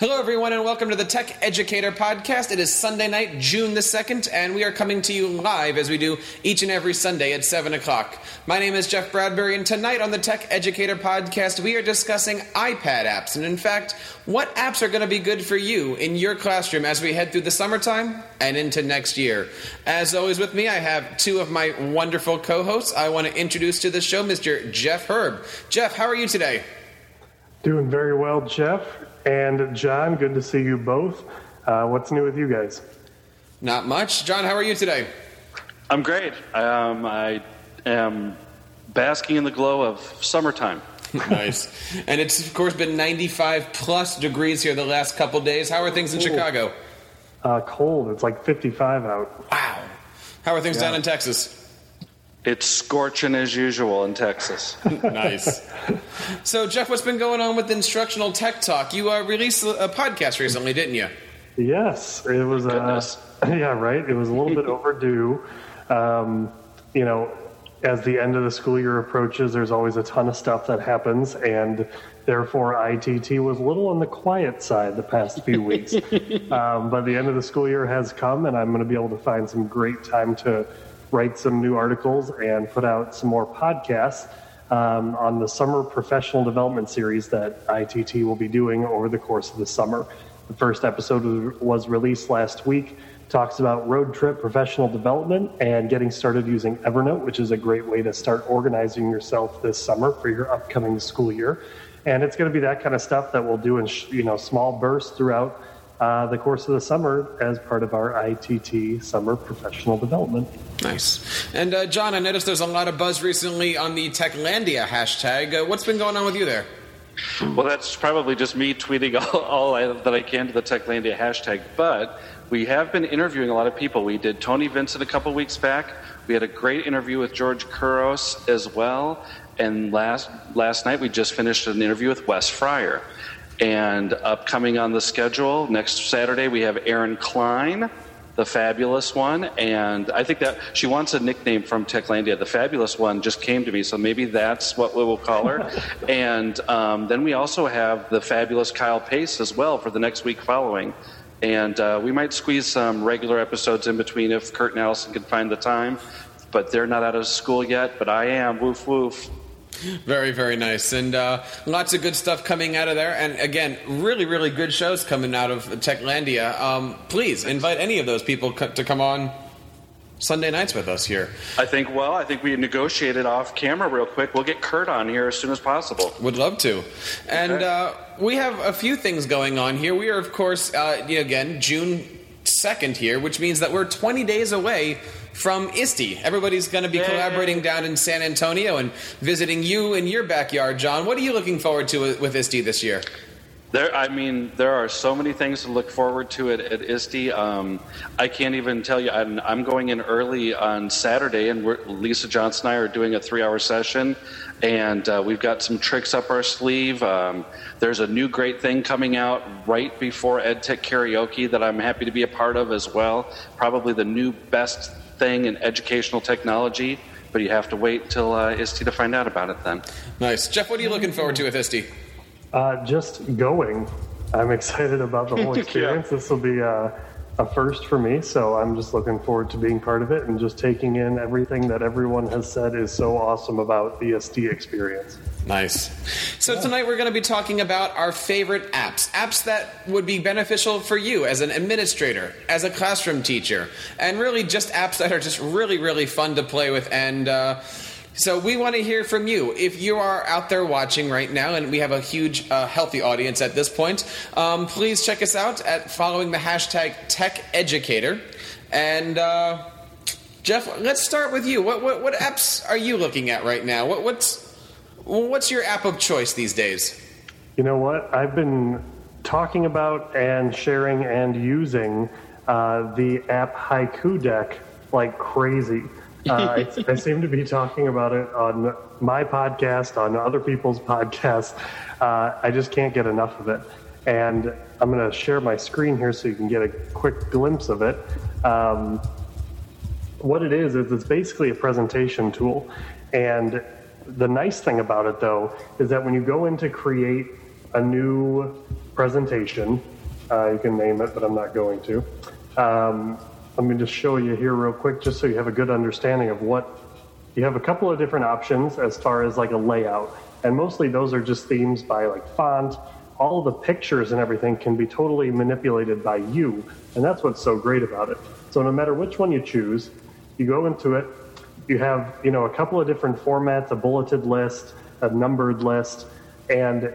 Hello, everyone, and welcome to the Tech Educator Podcast. It is Sunday night, June the 2nd, and we are coming to you live as we do each and every Sunday at 7 o'clock. My name is Jeff Bradbury, and tonight on the Tech Educator Podcast, we are discussing iPad apps, and in fact, what apps are going to be good for you in your classroom as we head through the summertime and into next year. As always, with me, I have two of my wonderful co hosts. I want to introduce to the show Mr. Jeff Herb. Jeff, how are you today? Doing very well, Jeff. And John, good to see you both. Uh, what's new with you guys? Not much. John, how are you today? I'm great. Um, I am basking in the glow of summertime. nice. And it's, of course, been 95 plus degrees here the last couple days. How are things in Chicago? Uh, cold. It's like 55 out. Wow. How are things yeah. down in Texas? It's scorching as usual in Texas. nice. So, Jeff, what's been going on with Instructional Tech Talk? You uh, released a podcast recently, didn't you? Yes, it was. Uh, yeah, right. It was a little bit overdue. Um, you know, as the end of the school year approaches, there's always a ton of stuff that happens, and therefore ITT was a little on the quiet side the past few weeks. um, but the end of the school year has come, and I'm going to be able to find some great time to write some new articles and put out some more podcasts um, on the summer professional development series that ITT will be doing over the course of the summer. The first episode was released last week. Talks about road trip professional development and getting started using Evernote, which is a great way to start organizing yourself this summer for your upcoming school year. And it's going to be that kind of stuff that we'll do in you know small bursts throughout uh, the course of the summer as part of our ITT summer professional development. Nice. And uh, John, I noticed there's a lot of buzz recently on the Techlandia hashtag. Uh, what's been going on with you there? Well, that's probably just me tweeting all, all I, that I can to the Techlandia hashtag. But we have been interviewing a lot of people. We did Tony Vincent a couple weeks back. We had a great interview with George Couros as well. And last last night we just finished an interview with Wes Fryer. And upcoming on the schedule, next Saturday, we have Erin Klein, the fabulous one. And I think that she wants a nickname from Techlandia. The fabulous one just came to me, so maybe that's what we will call her. and um, then we also have the fabulous Kyle Pace as well for the next week following. And uh, we might squeeze some regular episodes in between if Kurt and Allison can find the time. But they're not out of school yet, but I am. Woof, woof. Very, very nice. And uh, lots of good stuff coming out of there. And again, really, really good shows coming out of Techlandia. Um, please invite any of those people to come on Sunday nights with us here. I think, well, I think we negotiated off camera real quick. We'll get Kurt on here as soon as possible. Would love to. And okay. uh, we have a few things going on here. We are, of course, uh, again, June 2nd here, which means that we're 20 days away from ISTE. Everybody's going to be collaborating down in San Antonio and visiting you in your backyard, John. What are you looking forward to with ISTE this year? There, I mean, there are so many things to look forward to at, at ISTE. Um, I can't even tell you. I'm, I'm, going in early on Saturday, and Lisa Johnson and I are doing a three-hour session, and uh, we've got some tricks up our sleeve. Um, there's a new great thing coming out right before EdTech Karaoke that I'm happy to be a part of as well. Probably the new best thing in educational technology, but you have to wait till uh, ISTE to find out about it then. Nice. Jeff, what are you looking forward to with ISTE? Uh, just going. I'm excited about the whole experience. yeah. This will be uh, a first for me, so I'm just looking forward to being part of it and just taking in everything that everyone has said is so awesome about the ISTE experience. Nice. So yeah. tonight we're going to be talking about our favorite apps, apps that would be beneficial for you as an administrator, as a classroom teacher, and really just apps that are just really, really fun to play with and. Uh, so we want to hear from you. If you are out there watching right now, and we have a huge, uh, healthy audience at this point, um, please check us out at following the hashtag TechEducator. And uh, Jeff, let's start with you. What, what, what apps are you looking at right now? What, what's what's your app of choice these days? You know what? I've been talking about and sharing and using uh, the app Haiku Deck like crazy. Uh, I, I, seem to be talking about it on my podcast, on other people's podcasts. Uh, I just can't get enough of it. And I'm going to share my screen here so you can get a quick glimpse of it. Um, what it is, is it's basically a presentation tool. And the nice thing about it, though, is that when you go in to create a new presentation. Uh, you can name it, but I'm not going to. Um, let me just show you here real quick, just so you have a good understanding of what you have. A couple of different options as far as like a layout, and mostly those are just themes by like font. All the pictures and everything can be totally manipulated by you, and that's what's so great about it. So no matter which one you choose, you go into it. You have you know a couple of different formats: a bulleted list, a numbered list, and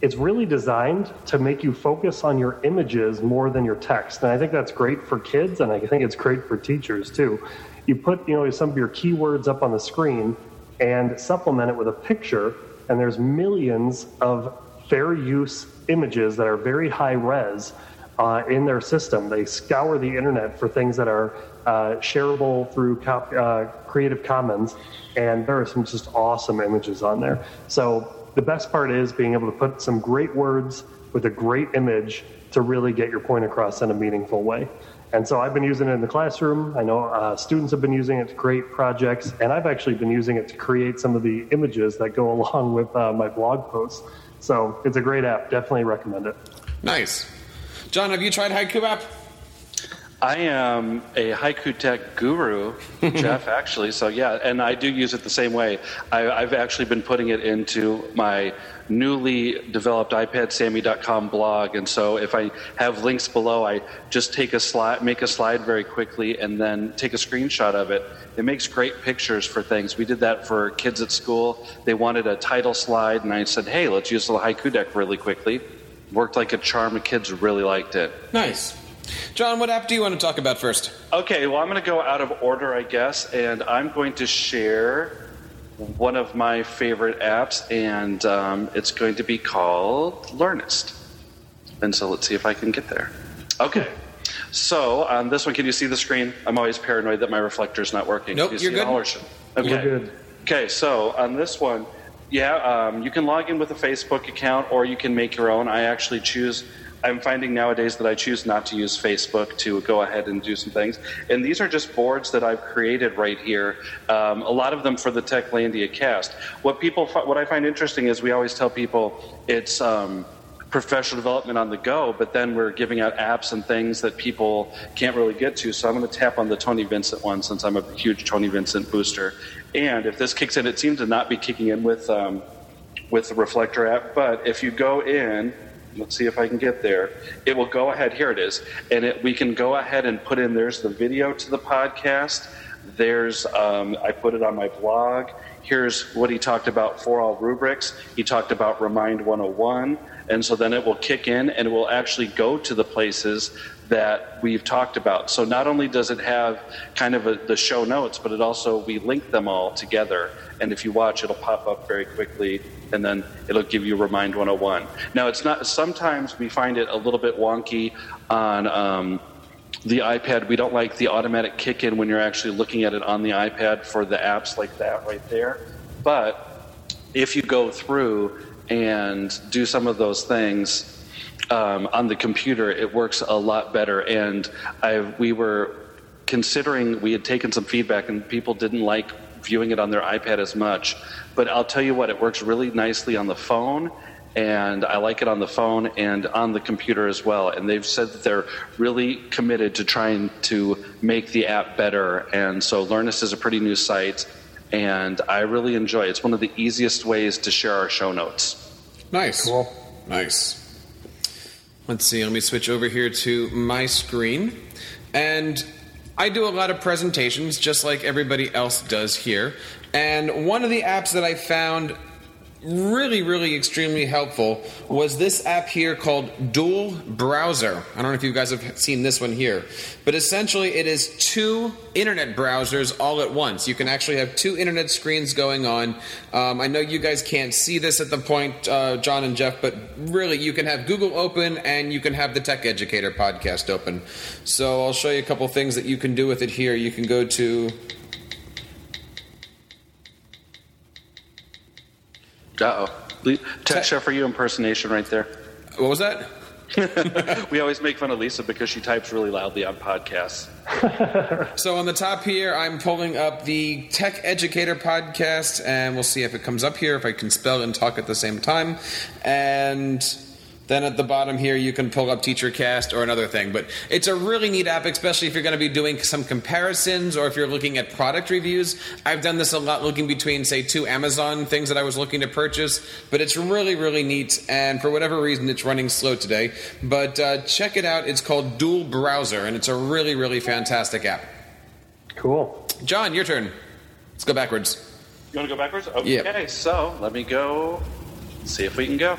it's really designed to make you focus on your images more than your text. And I think that's great for kids, and I think it's great for teachers too. You put, you know, some of your keywords up on the screen and supplement it with a picture, and there's millions of fair use images that are very high res uh, in their system. They scour the internet for things that are uh, shareable through uh, Creative Commons, and there are some just awesome images on there. So the best part is being able to put some great words with a great image to really get your point across in a meaningful way. And so I've been using it in the classroom. I know uh, students have been using it to create projects, and I've actually been using it to create some of the images that go along with uh, my blog posts. So it's a great app. Definitely recommend it. Nice. John, have you tried Haiku app? I am a haiku deck guru, Jeff, actually. So, yeah, and I do use it the same way. I, have actually been putting it into my newly developed iPadSammy.com blog. And so, if I have links below, I just take a slide, make a slide very quickly, and then take a screenshot of it. It makes great pictures for things. We did that for kids at school. They wanted a title slide, and I said, hey, let's use the haiku deck really quickly. Worked like a charm. The kids really liked it. Nice. John, what app do you want to talk about first? Okay, well, I'm going to go out of order, I guess, and I'm going to share one of my favorite apps, and um, it's going to be called Learnist. And so let's see if I can get there. Okay. So on this one, can you see the screen? I'm always paranoid that my reflector is not working. Nope, you are good. Okay. You're good. Okay, so on this one, yeah, um, you can log in with a Facebook account or you can make your own. I actually choose I'm finding nowadays that I choose not to use Facebook to go ahead and do some things. And these are just boards that I've created right here. Um, a lot of them for the Techlandia cast. What people, what I find interesting is we always tell people it's. Um, professional development on the go, but then we're giving out apps and things that people can't really get to. So I'm going to tap on the Tony Vincent one since I'm a huge Tony Vincent booster. And if this kicks in, it seems to not be kicking in with um, with the Reflector app. But if you go in Let's see if I can get there. It will go ahead. Here it is. And it, we can go ahead and put in there's the video to the podcast. There's, um, I put it on my blog. Here's what he talked about for all rubrics. He talked about Remind 101. And so then it will kick in and it will actually go to the places that we've talked about. So not only does it have kind of a, the show notes, but it also, we link them all together. And if you watch, it'll pop up very quickly and then it'll give you Remind 101. Now, it's not, sometimes we find it a little bit wonky on, um, the iPad, we don't like the automatic kick in when you're actually looking at it on the iPad for the apps like that right there. But if you go through and do some of those things um, on the computer, it works a lot better. And I, we were considering, we had taken some feedback, and people didn't like viewing it on their iPad as much. But I'll tell you what, it works really nicely on the phone. And I like it on the phone and on the computer as well. And they've said that they're really committed to trying to make the app better. And so Learnist is a pretty new site, and I really enjoy it. It's one of the easiest ways to share our show notes. Nice. Cool. Nice. Let's see, let me switch over here to my screen. And I do a lot of presentations just like everybody else does here. And one of the apps that I found really, really extremely helpful was this app here called Dual Browser. I don't know if you guys have seen this one here, but essentially it is two internet browsers all at once. You can actually have two internet screens going on. Um, I know you guys can't see this at the point, uh, John and Jeff, but really you can have Google open and you can have the Tech Educator podcast open. So I'll show you a couple things that you can do with it here. You can go to Uh oh. Tech Chef for you impersonation right there. What was that? we always make fun of Lisa because she types really loudly on podcasts. so on the top here, I'm pulling up the Tech Educator podcast, and we'll see if it comes up here, if I can spell and talk at the same time. And Then at the bottom here, you can pull up TeacherCast or another thing. But it's a really neat app, especially if you're going to be doing some comparisons or if you're looking at product reviews. I've done this a lot looking between, say, two Amazon things that I was looking to purchase. But it's really, really neat. And for whatever reason, it's running slow today. But uh, check it out. It's called Dual Browser, and it's a really, really fantastic app. Cool. John, your turn. Let's go backwards. You want to go backwards? Okay, Yep. so let me go see if we can go.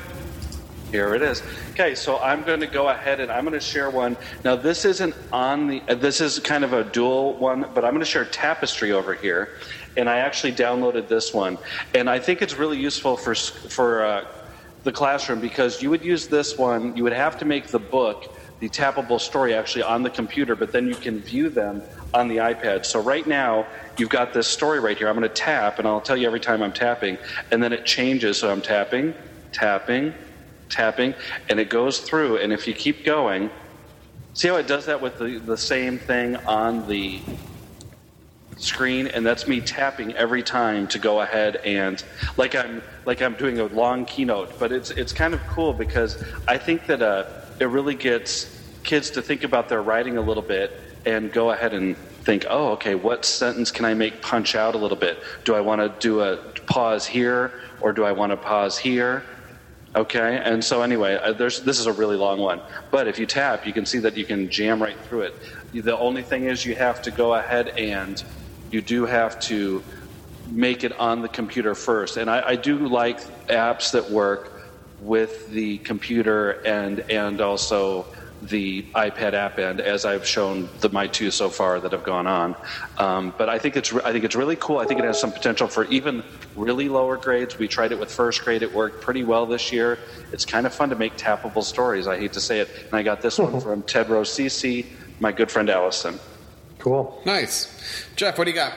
Here it is. Okay, so I'm going to go ahead and I'm going to share one. Now, this isn't on the, uh, this is kind of a dual one, but I'm going to share Tapestry over here. And I actually downloaded this one. And I think it's really useful for, for uh, the classroom because you would use this one, you would have to make the book, the tappable story actually on the computer, but then you can view them on the iPad. So right now, you've got this story right here. I'm going to tap, and I'll tell you every time I'm tapping, and then it changes. So I'm tapping, tapping, tapping, and it goes through. And if you keep going, see how it does that with the, the same thing on the screen and that's me tapping every time to go ahead and like I'm like I'm doing a long keynote but it's it's kind of cool because I think that uh, it really gets kids to think about their writing a little bit and go ahead and think oh okay what sentence can I make punch out a little bit do I want to do a pause here or do I want to pause here Okay, and so anyway, uh, there's, this is a really long one. But if you tap, you can see that you can jam right through it. The only thing is you have to go ahead and you do have to make it on the computer first. And I, I do like apps that work with the computer and and also the iPad app end, as I've shown the my two so far that have gone on. Um, but I think it's I think it's really cool. I think it has some potential for even really lower grades. We tried it with first grade; it worked pretty well this year. It's kind of fun to make tappable stories. I hate to say it, and I got this one from Ted Rosisi, my good friend Allison. Cool. Nice. Jeff, what do you got?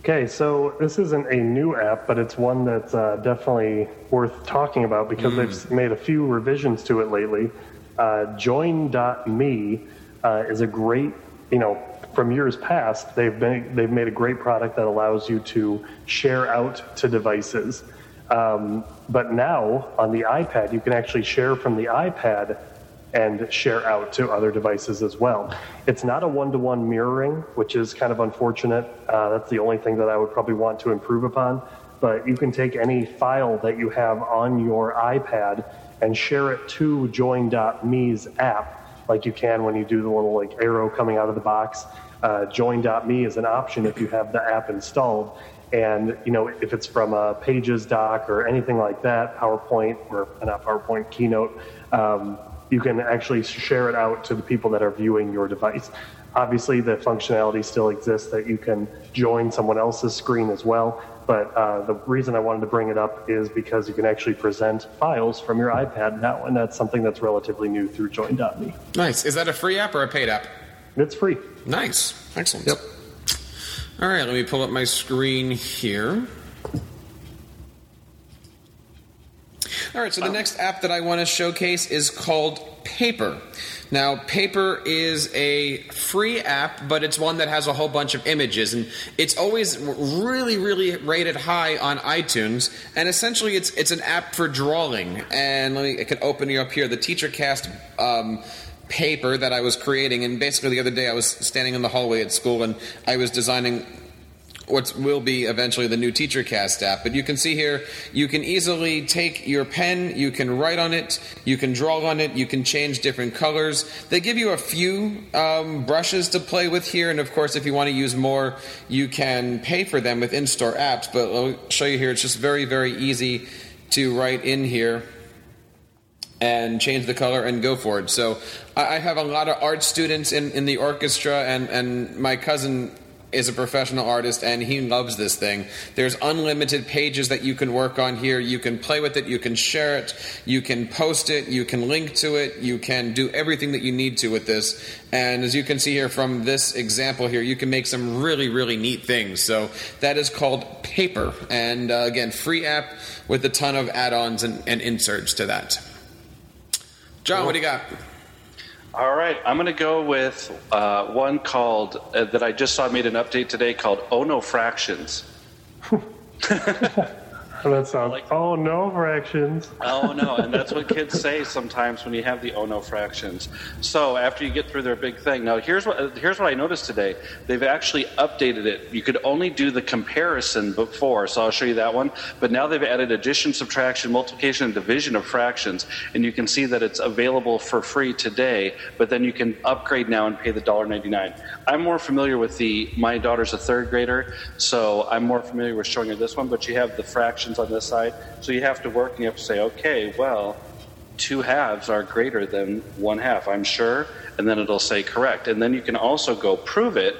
Okay, so this isn't a new app, but it's one that's uh, definitely worth talking about because they've made a few revisions to it lately. Uh, Join.me uh, is a great, you know, from years past, they've been they've made a great product that allows you to share out to devices. Um, but now on the iPad, you can actually share from the iPad and share out to other devices as well. It's not a one to one mirroring, which is kind of unfortunate. Uh, that's the only thing that I would probably want to improve upon. But you can take any file that you have on your iPad and share it to Join.me's app, like you can when you do the little like arrow coming out of the box. Uh, Join.me is an option if you have the app installed. And you know, if it's from a Pages doc or anything like that, PowerPoint or not PowerPoint, Keynote, um, you can actually share it out to the people that are viewing your device. Obviously, the functionality still exists that you can join someone else's screen as well. But uh, the reason I wanted to bring it up is because you can actually present files from your iPad now, and that's something that's relatively new through Join.me. Nice. Is that a free app or a paid app? It's free. Nice. Excellent. Yep. All right, let me pull up my screen here. All right, so the next app that I want to showcase is called Paper. Now, Paper is a free app, but it's one that has a whole bunch of images, and it's always really, really rated high on iTunes. And essentially, it's it's an app for drawing. And let me, I can open you up here the TeacherCast um, paper that I was creating. And basically, the other day, I was standing in the hallway at school, and I was designing what will be eventually the new teacher cast app. But you can see here, you can easily take your pen, you can write on it, you can draw on it, you can change different colors. They give you a few um, brushes to play with here, and of course, if you want to use more, you can pay for them with in-store apps. But I'll show you here; it's just very, very easy to write in here and change the color and go for it. So I have a lot of art students in, in the orchestra, and, and my cousin is a professional artist and he loves this thing. There's unlimited pages that you can work on here. You can play with it, you can share it, you can post it, you can link to it, you can do everything that you need to with this. And as you can see here from this example here, you can make some really, really neat things. So that is called Paper. And uh, again, free app with a ton of add ons and, and inserts to that. John, what do you got? All right, I'm going to go with uh, one called uh, that I just saw made an update today called Oh No Fractions. That sounds like, oh no fractions. Oh no, and that's what kids say sometimes when you have the oh no fractions. So after you get through their big thing, now here's what here's what I noticed today. They've actually updated it. You could only do the comparison before, so I'll show you that one. But now they've added addition, subtraction, multiplication, and division of fractions, and you can see that it's available for free today. But then you can upgrade now and pay the $1.99. I'm more familiar with the. My daughter's a third grader, so I'm more familiar with showing her this one. But you have the on this side, so you have to work and you have to say, okay, well, two halves are greater than one half. I'm sure, and then it'll say correct, and then you can also go prove it.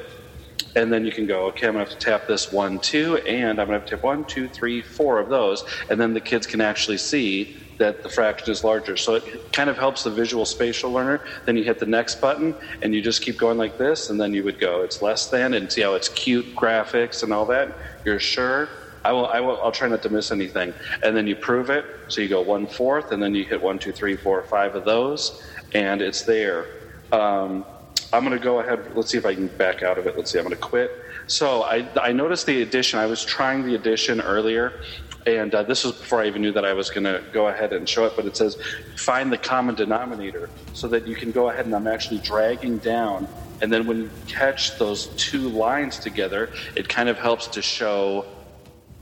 And then you can go, okay, I'm going to have to tap this one, two, and I'm going to have to tap one, two, three, four of those. And then the kids can actually see that the fraction is larger. So it kind of helps the visual spatial learner. Then you hit the next button and you just keep going like this, and then you would go, it's less than, and see how it's cute graphics and all that. You're sure? I will, I will, I'll try not to miss anything. And then you prove it. So you go one fourth, and then you hit one, two, three, four, five of those, and it's there. Um, I'm going to go ahead. Let's see if I can back out of it. Let's see. I'm going to quit. So I, I noticed the addition. I was trying the addition earlier, and uh, this was before I even knew that I was going to go ahead and show it, but it says find the common denominator so that you can go ahead and I'm actually dragging down. And then when you catch those two lines together, it kind of helps to show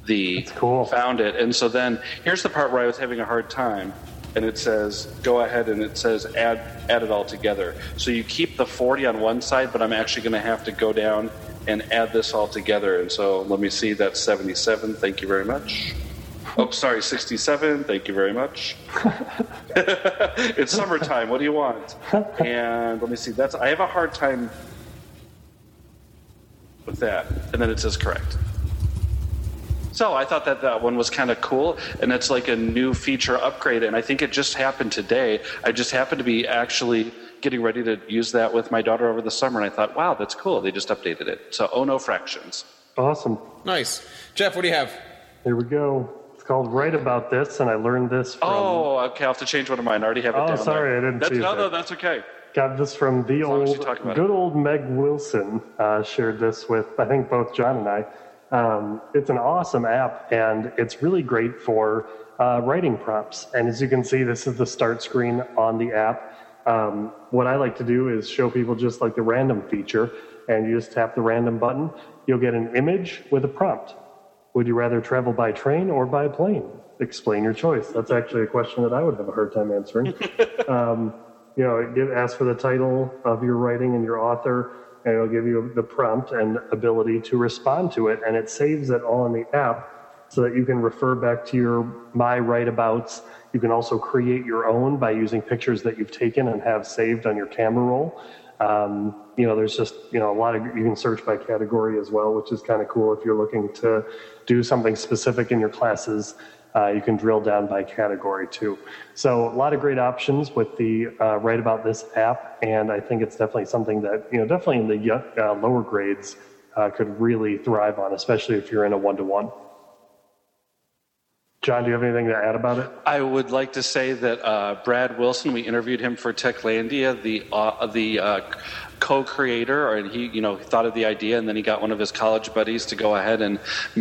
the cool. found it. And so then here's the part where I was having a hard time. And it says, go ahead and it says add, add it all together. So you keep the 40 on one side, but I'm actually going to have to go down and add this all together. And so let me see, that's 77. Thank you very much. Oh, sorry, 67. Thank you very much. it's summertime. What do you want? And let me see. That's I have a hard time with that. And then it says correct. So I thought that that one was kind of cool, and it's like a new feature upgrade. And I think it just happened today. I just happened to be actually getting ready to use that with my daughter over the summer, and I thought, wow, that's cool. They just updated it. So oh no fractions. Awesome. Nice. Jeff, what do you have? Here we go. It's called Write About This, and I learned this from. Oh, okay. I'll have to change one of mine. I already have it Oh, down sorry, there. I didn't that's, see no, that. no, that's okay. Got this from the long as old, talk about good old Meg Wilson. Uh, shared this with, I think, both John and I. Um, it's an awesome app, and it's really great for uh, writing prompts. And as you can see, this is the start screen on the app. Um, what I like to do is show people just like the random feature, and you just tap the random button. You'll get an image with a prompt. Would you rather travel by train or by plane? Explain your choice. That's actually a question that I would have a hard time answering. um, you know, give, ask for the title of your writing and your author, it'll give you the prompt and ability to respond to it, and it saves it all in the app so that you can refer back to your my write-abouts. You can also create your own by using pictures that you've taken and have saved on your camera roll. Um, you know, there's just you know a lot of you can search by category as well, which is kind of cool if you're looking to do something specific in your classes. Uh, you can drill down by category too. So a lot of great options with the uh, Write About This app, and I think it's definitely something that you know definitely in the uh, lower grades uh, could really thrive on, especially if you're in a one-to-one. John, do you have anything to add about it? I would like to say that uh, Brad Wilson, we interviewed him for Techlandia, the uh, the co-creator, and he you know thought of the idea, and then he got one of his college buddies to go ahead and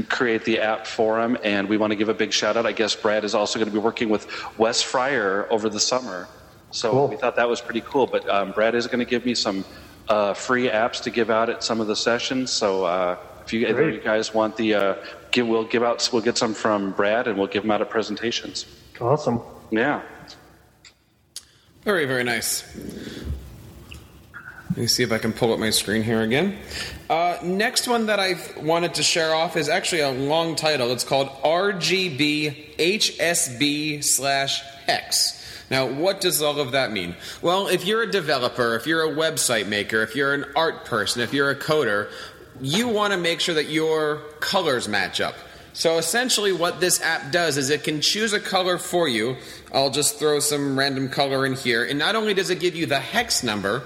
create the app for him. And we want to give a big shout out. I guess Brad is also going to be working with Wes Fryer over the summer, so Cool. we thought that was pretty cool. But um, Brad is going to give me some uh, free apps to give out at some of the sessions. So uh, if you, if you guys want the, uh, give, we'll give out, we'll get some from Brad, and we'll give them out at presentations. Awesome. Yeah. Very, very nice. Let me see if I can pull up my screen here again. Uh, next one that I wanted to share off is actually a long title. It's called RGB HSB slash hex. Now, what does all of that mean? Well, if you're a developer, if you're a website maker, if you're an art person, if you're a coder, you want to make sure that your colors match up. So essentially, what this app does is it can choose a color for you. I'll just throw some random color in here. And not only does it give you the hex number,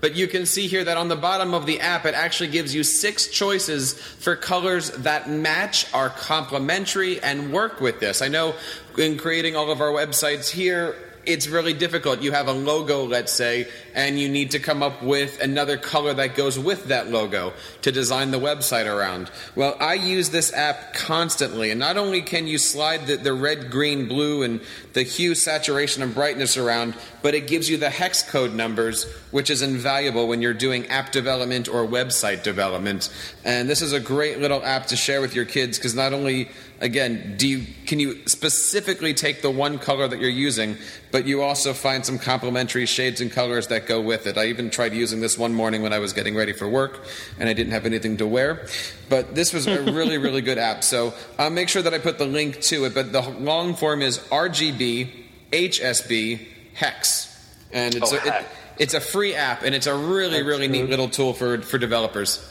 but you can see here that on the bottom of the app, it actually gives you six choices for colors that match, are complementary, and work with this. I know in creating all of our websites here, it's really difficult. You have a logo, let's say, and you need to come up with another color that goes with that logo to design the website around. Well, I use this app constantly, and not only can you slide the, the red, green, blue, and the hue, saturation, and brightness around, but it gives you the hex code numbers, which is invaluable when you're doing app development or website development. And this is a great little app to share with your kids because not only again do you can you specifically take the one color that you're using but you also find some complementary shades and colors that go with it? I even tried using this one morning when i was getting ready for work and i didn't have anything to wear. But this was a really really good app. So i'll make sure that i put the link to it but the long form is rgb hsb hex. And it's Oh, a, it, it's a free app and it's a really really neat little tool for for developers.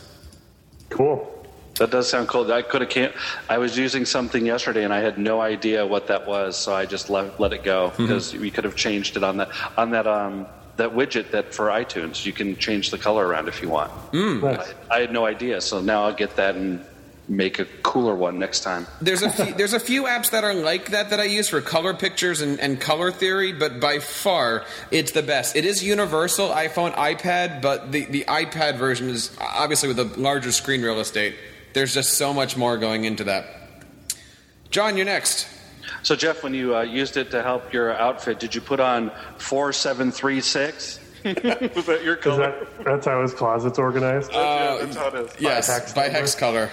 Cool. That does sound cool. I could have can't. I was using something yesterday and I had no idea what that was, so I just let let it go because we could have changed it on that on that um that widget that for iTunes you can change the color around if you want. Nice. I had no idea, so now I'll get that and make a cooler one next time. There's a few, there's a few apps that are like that that I use for color pictures and, and color theory, but by far it's the best. It is universal iPhone, iPad, but the, the iPad version is obviously with a larger screen real estate. There's just so much more going into that. John, you're next. So Jeff, when you uh, used it to help your outfit, did you put on four seven three six? Was that your color? that that's how his closet's organized? yeah, that's how it is. Yes, hex by color? hex color.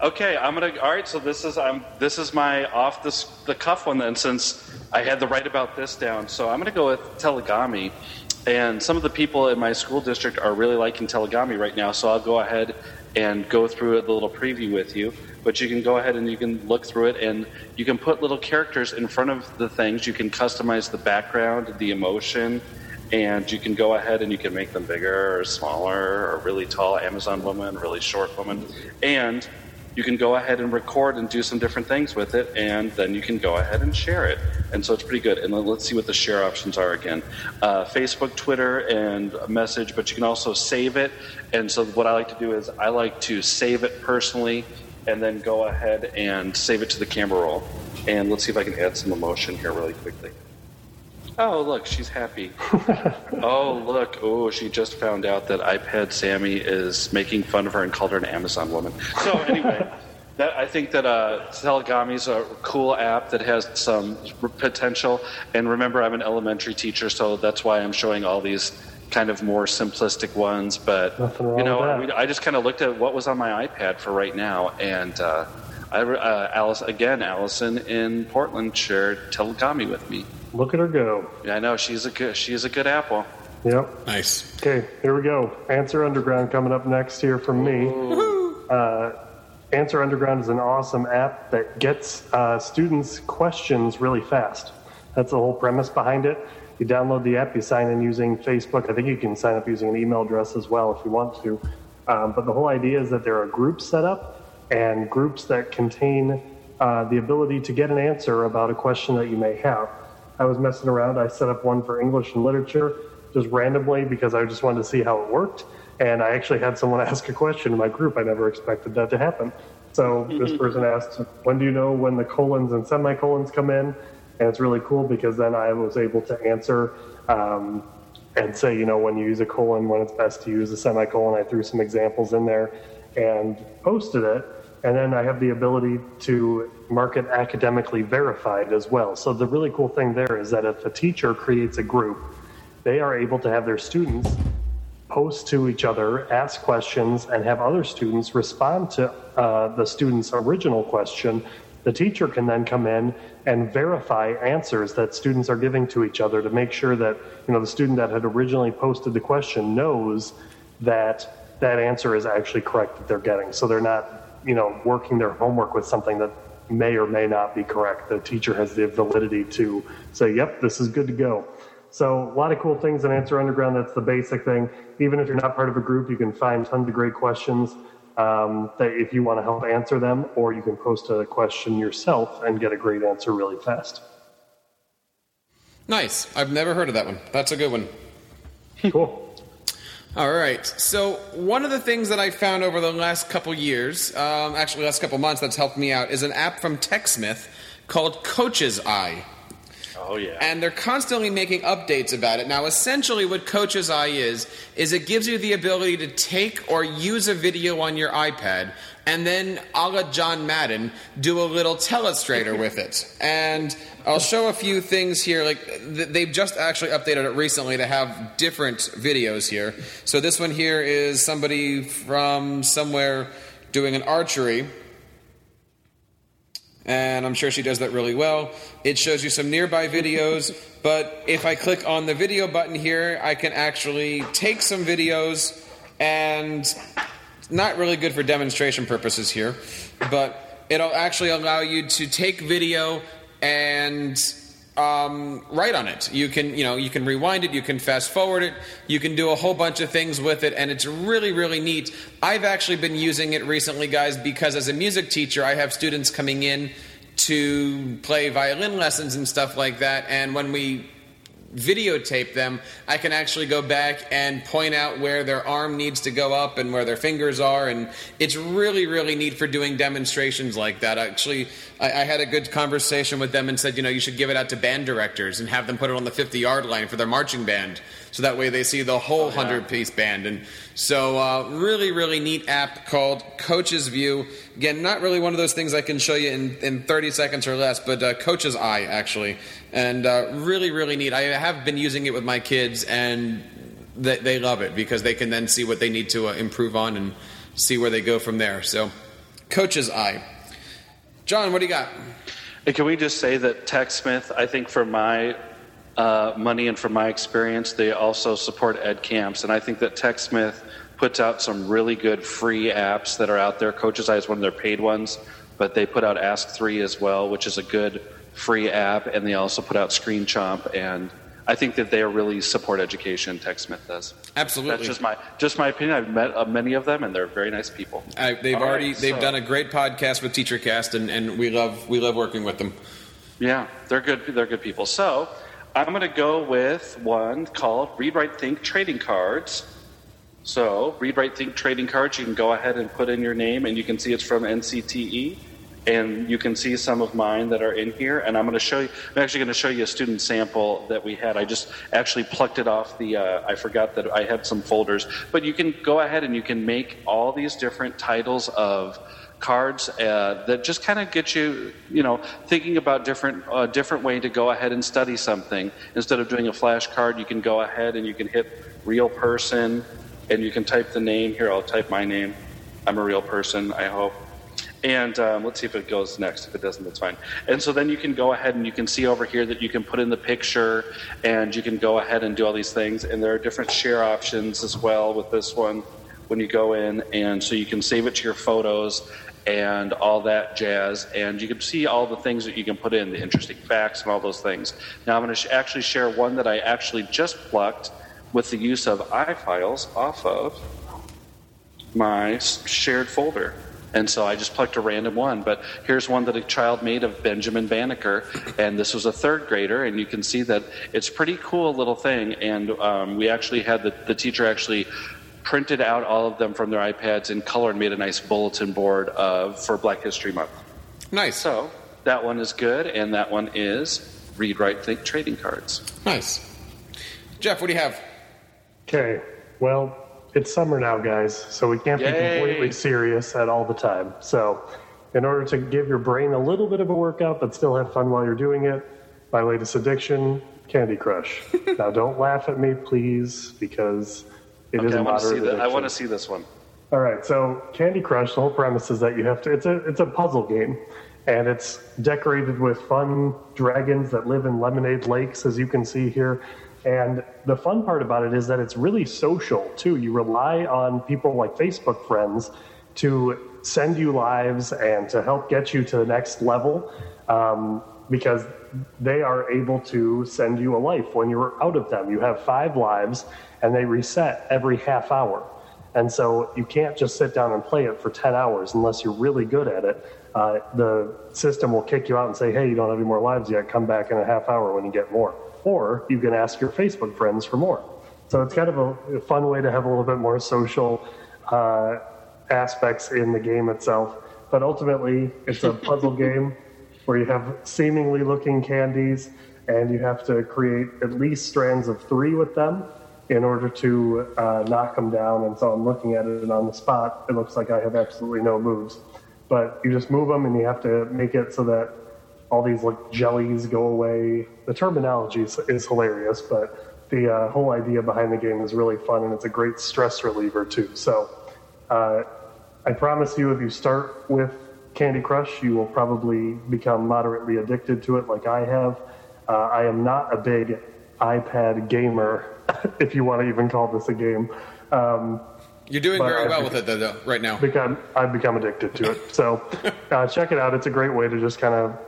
Okay, I'm gonna. All right, so this is I'm this is my off the the cuff one then, since I had to write about this down. So I'm gonna go with Tellagami, and some of the people in my school district are really liking Tellagami right now. So I'll go ahead and go through the little preview with you. But you can go ahead and you can look through it, and you can put little characters in front of the things. You can customize the background, the emotion, and you can go ahead and you can make them bigger or smaller or really tall Amazon woman, really short woman, and you can go ahead and record and do some different things with it, and then you can go ahead and share it. And so it's pretty good. And let's see what the share options are again uh, Facebook, Twitter, and a message, but you can also save it. And so what I like to do is I like to save it personally and then go ahead and save it to the camera roll. And let's see if I can add some emotion here really quickly. Oh, look, she's happy. oh, look. Oh, she just found out that iPad Sammy is making fun of her and called her an Amazon woman. So, anyway, that, I think that uh, Tellagami is a cool app that has some r- potential. And remember, I'm an elementary teacher, so that's why I'm showing all these kind of more simplistic ones. But, you know, that. we- I just kind of looked at what was on my iPad for right now. And uh, I, uh, Alice, again, Allison in Portland shared Tellagami with me. Look at her go. Yeah, I know she's a good she's a good apple. Yep. Nice. Okay, here we go. Answer Underground coming up next here from me. Uh, Answer Underground is an awesome app that gets uh, students questions really fast. That's the whole premise behind it. You download the app, you sign in using Facebook. I think you can sign up using an email address as well if you want to. Um, but the whole idea is that there are groups set up and groups that contain uh, the ability to get an answer about a question that you may have. I was messing around. I set up one for English and literature just randomly because I just wanted to see how it worked. And I actually had someone ask a question in my group. I never expected that to happen. So this person asked, When do you know when the colons and semicolons come in? And it's really cool because then I was able to answer um, and say, you know, when you use a colon, when it's best to use a semicolon. I threw some examples in there and posted it. And then I have the ability to mark it academically verified as well. So the really cool thing there is that if a teacher creates a group, they are able to have their students post to each other, ask questions, and have other students respond to uh, the student's original question. The teacher can then come in and verify answers that students are giving to each other to make sure that you know the student that had originally posted the question knows that that answer is actually correct that they're getting. So they're not you know working their homework with something that may or may not be correct. The teacher has the validity to say, "Yep, this is good to go." So a lot of cool things in Answer Underground. That's the basic thing. Even if you're not part of a group, you can find tons of great questions um, that if you want to help answer them, or you can post a question yourself and get a great answer really fast. Nice. I've never heard of that one. That's a good one. Cool. All right. So one of the things that I found over the last couple years, um, actually last couple months, that's helped me out is an app from TechSmith called Coach's Eye. Oh yeah. And they're constantly making updates about it. Now, essentially, what Coach's Eye is is it gives you the ability to take or use a video on your iPad and then I'll let John Madden, do a little telestrator with it. And I'll show a few things here. Like they've just actually updated it recently to have different videos here. So this one here is somebody from somewhere doing an archery. And I'm sure she does that really well. It shows you some nearby videos, but if I click on the video button here, I can actually take some videos and not really good for demonstration purposes here, but it'll actually allow you to take video and um, write on it. You can, you know, you can rewind it, you can fast forward it, you can do a whole bunch of things with it, and it's really, really neat. I've actually been using it recently, guys, because as a music teacher, I have students coming in to play violin lessons and stuff like that, and when we videotape them, I can actually go back and point out where their arm needs to go up and where their fingers are. And it's really, really neat for doing demonstrations like that. Actually, I, I, had a good conversation with them and said, you know, you should give it out to band directors and have them put it on the 50 yard line for their marching band. So that way they see the whole 100 piece band. And so, uh, really, really neat app called Coach's View. Again, not really one of those things I can show you in, in 30 seconds or less, but uh, Coach's Eye, actually and uh, really, really neat. I have been using it with my kids, and they, they love it because they can then see what they need to uh, improve on and see where they go from there. So, coach's eye. John, what do you got? Hey, can we just say that TechSmith, I think for my uh, money and from my experience, they also support ed camps, and I think that TechSmith puts out some really good free apps that are out there. Coach's Eye is one of their paid ones, but they put out Ask Three as well, which is a good free app, and they also put out Screen Chomp, and I think that they really support education. TechSmith does. Absolutely. That's just my just my opinion. I've met uh, many of them, and they're very nice people. I, they've All already right, they've so. done a great podcast with TeacherCast, and, and we love we love working with them. Yeah, they're good. They're good people. So I'm going to go with one called Read Write Think Trading Cards. So Read Write Think Trading Cards. You can go ahead and put in your name, and you can see it's from NCTE and you can see some of mine that are in here and i'm going to show you i'm actually going to show you a student sample that we had i just actually plucked it off the uh, i forgot that i had some folders but you can go ahead and you can make all these different titles of cards uh, that just kind of get you you know thinking about different uh, different way to go ahead and study something instead of doing a flashcard you can go ahead and you can hit real person and you can type the name here i'll type my name i'm a real person i hope and um, let's see if it goes next. If it doesn't, that's fine. And so then you can go ahead and you can see over here that you can put in the picture and you can go ahead and do all these things. And there are different share options as well with this one when you go in. And so you can save it to your photos and all that jazz. And you can see all the things that you can put in, the interesting facts and all those things. Now I'm going to sh- actually share one that I actually just plucked with the use of iFiles off of my shared folder. And so I just plucked a random one. But here's one that a child made of Benjamin Banneker. And this was a third grader. And you can see that it's pretty cool little thing. And um, we actually had the, the teacher actually printed out all of them from their iPads in color and made a nice bulletin board uh, for Black History Month. Nice. So that one is good. And that one is Read, Write, Think trading cards. Nice. Jeff, what do you have? Okay. Well, it's summer now, guys, so we can't Yay. be completely serious at all the time. So, in order to give your brain a little bit of a workout but still have fun while you're doing it, my latest addiction, Candy Crush. now, don't laugh at me, please, because it okay, is a moderate addiction. I want to see this one. All right, so Candy Crush. The whole premise is that you have to. It's a it's a puzzle game, and it's decorated with fun dragons that live in lemonade lakes, as you can see here. And the fun part about it is that it's really social too. You rely on people like Facebook friends to send you lives and to help get you to the next level um, because they are able to send you a life when you're out of them. You have five lives and they reset every half hour. And so you can't just sit down and play it for 10 hours unless you're really good at it. Uh, the system will kick you out and say, hey, you don't have any more lives yet. Come back in a half hour when you get more or you can ask your Facebook friends for more. So it's kind of a, a fun way to have a little bit more social uh, aspects in the game itself. But ultimately, it's a puzzle game where you have seemingly looking candies and you have to create at least strands of three with them in order to uh, knock them down. And so I'm looking at it, and on the spot, it looks like I have absolutely no moves. But you just move them, and you have to make it so that all these like jellies go away. The terminology is, is hilarious, but the uh, whole idea behind the game is really fun, and it's a great stress reliever too. So uh, I promise you, if you start with Candy Crush, you will probably become moderately addicted to it, like I have. Uh, I am not a big iPad gamer, if you want to even call this a game. Um, You're doing very I've well become- with it, though, though, right now. become I've become addicted to it. So uh, check it out. It's a great way to just kind of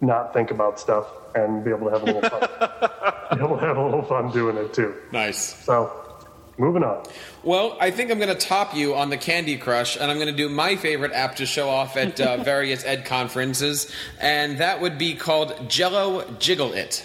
not think about stuff and be able to have a little fun. be able to have a little fun doing it too. Nice. So moving on. Well, I think I'm going to top you on the Candy Crush, and I'm going to do my favorite app to show off at uh, various ed conferences, and that would be called Jello Jiggle It.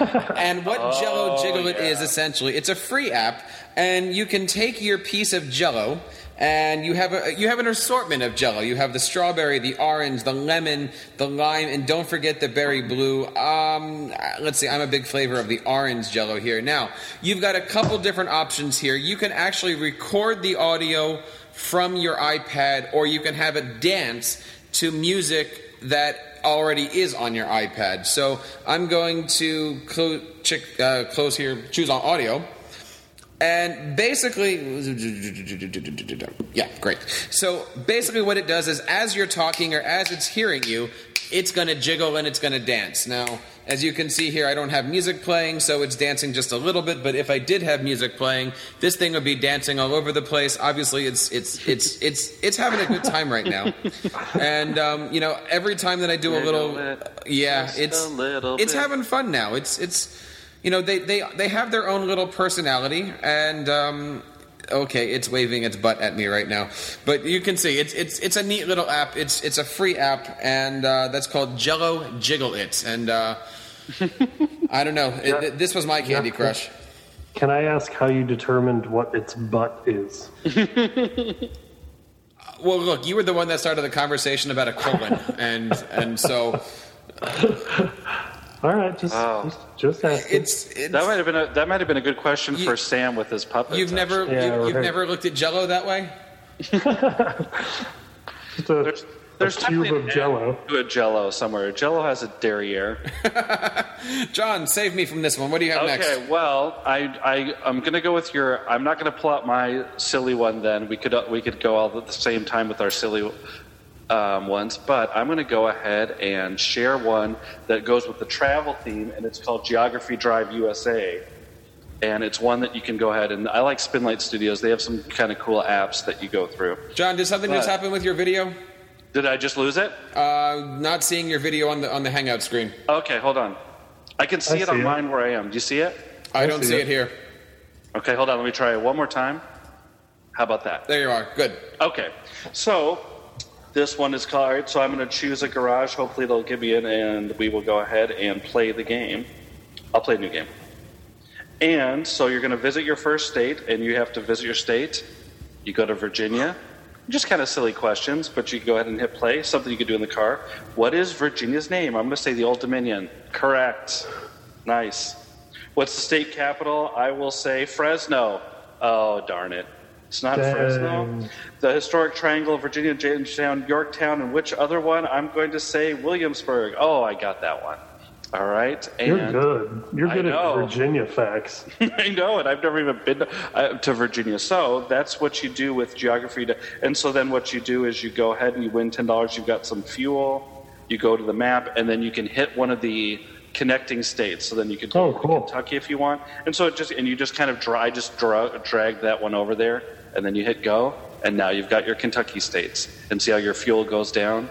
and what Jello Jiggle It is essentially, it's a free app, and you can take your piece of Jello. And you have a you have an assortment of Jello. You have the strawberry, the orange, the lemon, the lime, and don't forget the berry blue. Um, let's see, I'm a big flavor of the orange Jello here. Now you've got a couple different options here. You can actually record the audio from your iPad, or you can have it dance to music that already is on your iPad. So I'm going to clo- check, uh, close here, choose on audio. And basically, yeah, great. So basically, what it does is as you're talking or as it's hearing you, it's going to jiggle and it's going to dance. Now, as you can see here, I don't have music playing, so it's dancing just a little bit. But if I did have music playing, this thing would be dancing all over the place. Obviously, it's it's it's it's it's having a good time right now. And um, you know, every time that I do a little, yeah, it's a little it's having fun now. It's it's you know they they they have their own little personality and. Um, Okay, it's waving its butt at me right now, but you can see it's it's it's a neat little app. It's it's a free app, and uh, that's called Jello Jiggle It. And uh, I don't know, it, Yeah. this was my Candy Yeah. Crush. Can I ask how you determined what its butt is? Well, look, you were the one that started the conversation about a colon, and and so All right, just Oh. just, just ask. it's, it's That might have been a that might have been a good question You- for Sam with his puppets. you've never Yeah, you, you've right. never looked at Jello that way. just a, There's there's a tube definitely of Jello. end to a Jello somewhere. Jello has a derriere. John, save me from this one. What do you have next? Okay, well, I, I, I'm going to go with your. I'm not going to pull out my silly one. Then we could we could go all at the same time with our silly um, ones, but I'm going to go ahead and share one that goes with the travel theme, and it's called Geography Drive USA. And it's one that you can go ahead and I like Spinlight Studios. They have some kind of cool apps that you go through. John, did something just happen with your video? Did I just lose it? Uh, not seeing your video on the on the Hangout screen. Okay, hold on. I can see I it see on it. mine where I am. Do you see it? I don't see see it. it here. Okay, hold on. Let me try it one more time. How about that? There you are. Good. Okay, so this one is right, So I'm going to choose a garage. Hopefully they'll give me in, and we will go ahead and play the game. I'll play a new game. And so you're going to visit your first state, and you have to visit your state. You go to Virginia. Just kind of silly questions, but you can go ahead and hit play. Something you could do in the car. What is Virginia's name? I'm going to say the Old Dominion. Correct. Nice. What's the state capital? I will say Fresno. Oh, darn it. It's not Dang. Fresno. The historic triangle of Virginia, Jamestown, Yorktown, and which other one? I'm going to say Williamsburg. Oh, I got that one. All right. And You're good. You're good at. Virginia facts. I know it. I've never even been uh, to Virginia. So that's what you do with geography. To, and so then what you do is you go ahead and you win ten dollars. You've got some fuel. You go to the map, and then you can hit one of the connecting states. So then you can Oh, go cool. to Kentucky if you want. And so it just and you just kind of dry, just dra- drag that one over there, and then you hit go, and now you've got your Kentucky states. And see how your fuel goes down.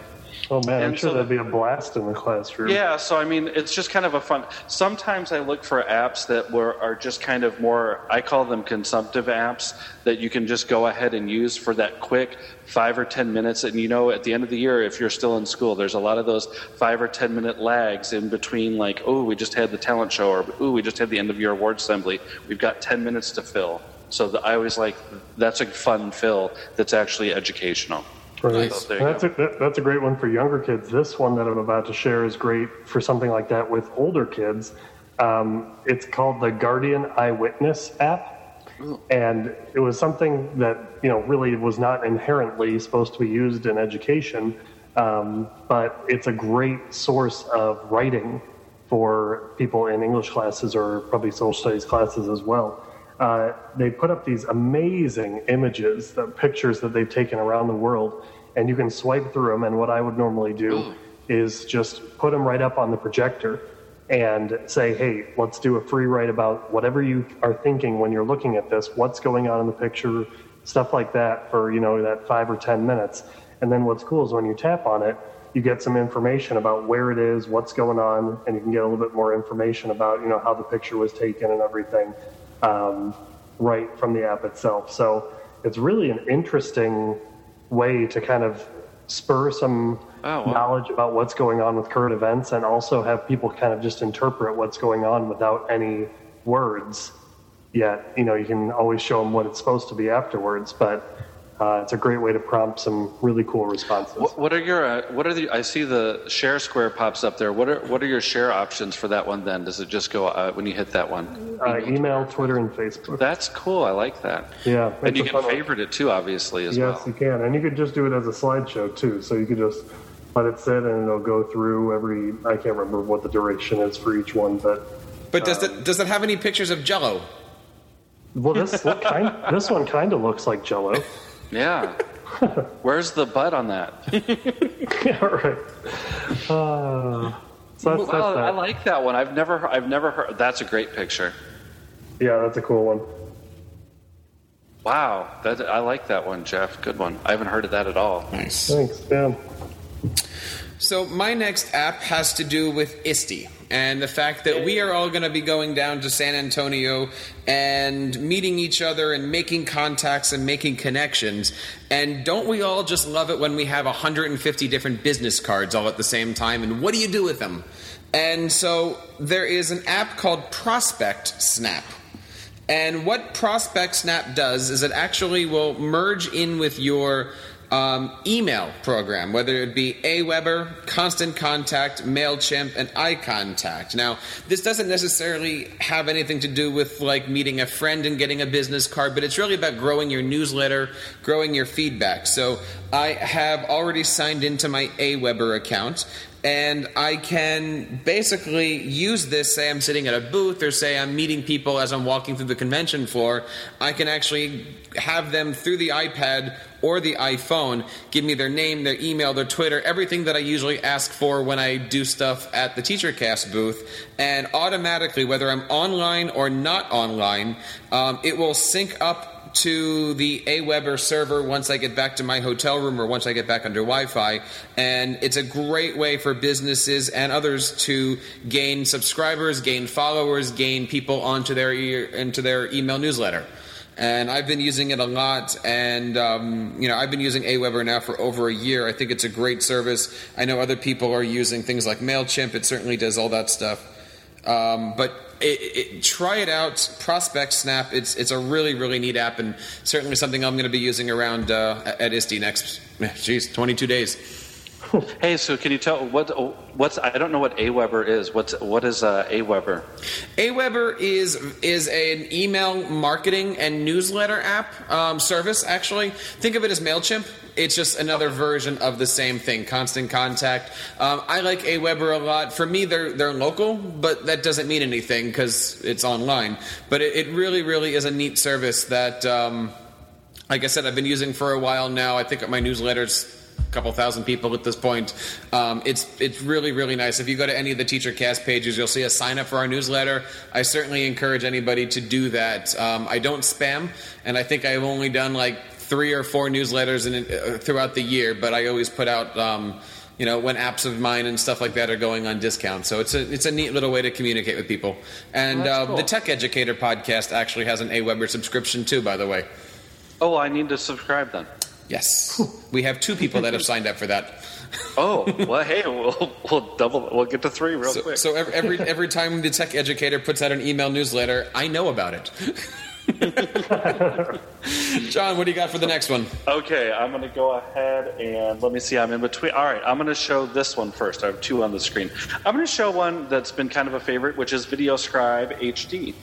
Oh man, I'm sure so- that'd be a blast in the classroom. Yeah, so I mean, it's just kind of a fun. Sometimes I look for apps that were are just kind of more. I call them consumptive apps that you can just go ahead and use for that quick five or ten minutes. And you know, at the end of the year, if you're still in school, there's a lot of those five or ten minute lags in between. Like, oh, we just had the talent show, or oh, we just had the end of year award assembly. We've got ten minutes to fill. So the, I always like that's a fun fill that's actually educational. Right. So there And you that's go. a that, that's a great one for younger kids. This one that I'm about to share is great for something like that with older kids. Um, it's called the Guardian Eyewitness app, and it was something that you know really was not inherently supposed to be used in education, um, but it's a great source of writing for people in English classes or probably social studies classes as well. Uh, they put up these amazing images, the pictures that they've taken around the world, and you can swipe through them. And what I would normally do is just put them right up on the projector and say, hey, let's do a free write about whatever you are thinking when you're looking at this, what's going on in the picture, stuff like that for, you know, that five or 10 minutes. And then what's cool is when you tap on it, you get some information about where it is, what's going on, and you can get a little bit more information about, you know, how the picture was taken and everything um, right from the app itself. So it's really an interesting way to kind of spur some Oh, wow. knowledge about what's going on with current events and also have people kind of just interpret what's going on without any words yet. You know, you can always show them what it's supposed to be afterwards, but uh, it's a great way to prompt some really cool responses. What, what are your uh, what are the? I see the share square pops up there. What are what are your share options for that one? Then does it just go uh, when you hit that one? Uh, email, Twitter, and Facebook. That's cool. I like that. Yeah, and you can fun one. favorite it too, obviously as yes, well. Yes, you can, and you could just do it as a slideshow too. So you could just let it sit, and it'll go through every. I can't remember what the duration is for each one, but But does it does it have any pictures of Jello? well, this look kind, this one kind of looks like Jello. Yeah. Where's the butt on that? yeah, right. Uh, so that's, Wow, that's I like that one. I've never I've never heard. That's a great picture. yeah, that's a cool one. Wow, that I like that one, Jeff. Good one. I haven't heard of that at all. Nice. Thanks. Yeah. So my next app has to do with ISTE and the fact that we are all going to be going down to San Antonio and meeting each other and making contacts and making connections. And don't we all just love it when we have 150 different business cards all at the same time? And what do you do with them? And so there is an app called Prospect Snap. And what Prospect Snap does is it actually will merge in with your um, email program, whether it be Aweber, Constant Contact, MailChimp, and iContact. Now, this doesn't necessarily have anything to do with like meeting a friend and getting a business card, but it's really about growing your newsletter, growing your feedback. So I have already signed into my Aweber account and I can basically use this. Say I'm sitting at a booth, or say I'm meeting people as I'm walking through the convention floor. I can actually have them through the iPad or the iPhone. Give me their name, their email, their Twitter, everything that I usually ask for when I do stuff at the TeacherCast booth, and automatically, whether I'm online or not online, um, it will sync up to the Aweber server once I get back to my hotel room or once I get back under Wi-Fi, and it's a great way for businesses and others to gain subscribers, gain followers, gain people onto their e- into their email newsletter. And I've been using it a lot, and um, you know I've been using Aweber now for over a year. I think it's a great service. I know other people are using things like Mailchimp. It certainly does all that stuff. Um, but it, it, try it out. Prospect Snap. It's it's a really really neat app, and certainly something I'm going to be using around uh, at ISTE next. Geez, 22 days. Hey, so can you tell what what's I don't know what Aweber is. What's what is uh, Aweber? Aweber is is an email marketing and newsletter app um, service. Actually, think of it as Mailchimp. It's just another version of the same thing. Constant contact. Um, I like Aweber a lot. For me, they're they're local, but that doesn't mean anything because it's online. But it, it really really is a neat service that. Um, like I said, I've been using for a while now. I think my newsletters couple thousand people at this point. Um, it's it's really really nice. If you go to any of the teacher cast pages, you'll see a sign up for our newsletter. I certainly encourage anybody to do that. Um, I don't spam, and I think I've only done like three or four newsletters in, uh, throughout the year. But I always put out. Um, you know, when apps of mine and stuff like that are going on discount, so it's a it's a neat little way to communicate with people. And uh, cool. the Tech Educator podcast actually has an Aweber subscription too, by the way. Oh, I need to subscribe then. Yes, we have two people that have signed up for that. Oh, well, hey, we'll, we'll double. We'll get to three real So, quick. so every, every every time the tech educator puts out an email newsletter, I know about it. John, what do you got for the next one? Okay, I'm going to go ahead and let me see. I'm in between. All right, I'm going to show this one first. I have two on the screen. I'm going to show one that's been kind of a favorite, which is VideoScribe HD.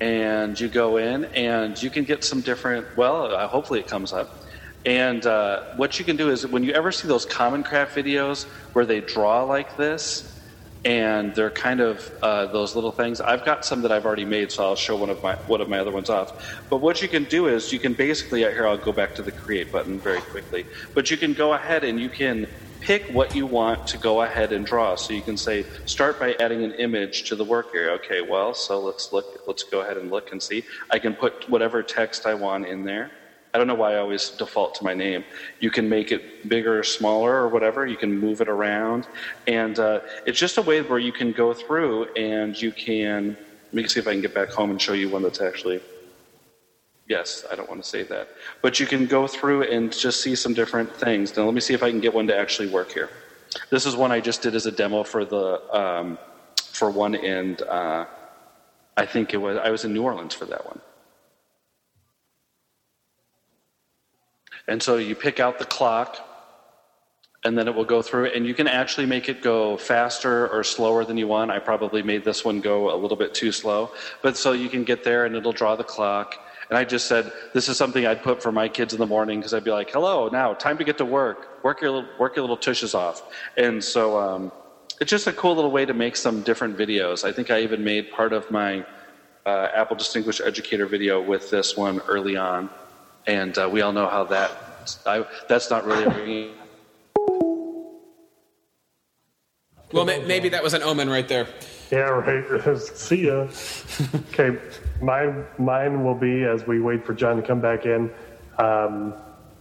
And you go in and you can get some different, well, uh, hopefully it comes up. And uh, what you can do is when you ever see those Common Craft videos where they draw like this, and they're kind of uh, those little things. I've got some that I've already made, so I'll show one of my one of my other ones off. But what you can do is you can basically here I'll go back to the create button very quickly. But you can go ahead and you can pick what you want to go ahead and draw. So you can say start by adding an image to the work area. Okay, well, so let's look. Let's go ahead and look and see. I can put whatever text I want in there. I don't know why I always default to my name. You can make it bigger or smaller or whatever. You can move it around. And uh, it's just a way where you can go through and you can. Let me see if I can get back home and show you one that's actually. Yes, I don't want to say that. But you can go through and just see some different things. Now, let me see if I can get one to actually work here. This is one I just did as a demo for the um, for one, and uh, I think it was I was in New Orleans for that one. And so you pick out the clock, and then it will go through, and you can actually make it go faster or slower than you want. I probably made this one go a little bit too slow, but so you can get there and it'll draw the clock. And I just said, this is something I'd put for my kids in the morning because I'd be like, hello, now, time to get to work. Work your, work your little tushes off. And so um, it's just a cool little way to make some different videos. I think I even made part of my uh, Apple Distinguished Educator video with this one early on and uh, we all know how that I, that's not really Well, maybe that was an omen right there. Yeah, right. See ya. okay, mine mine will be as we wait for John to come back in. Um,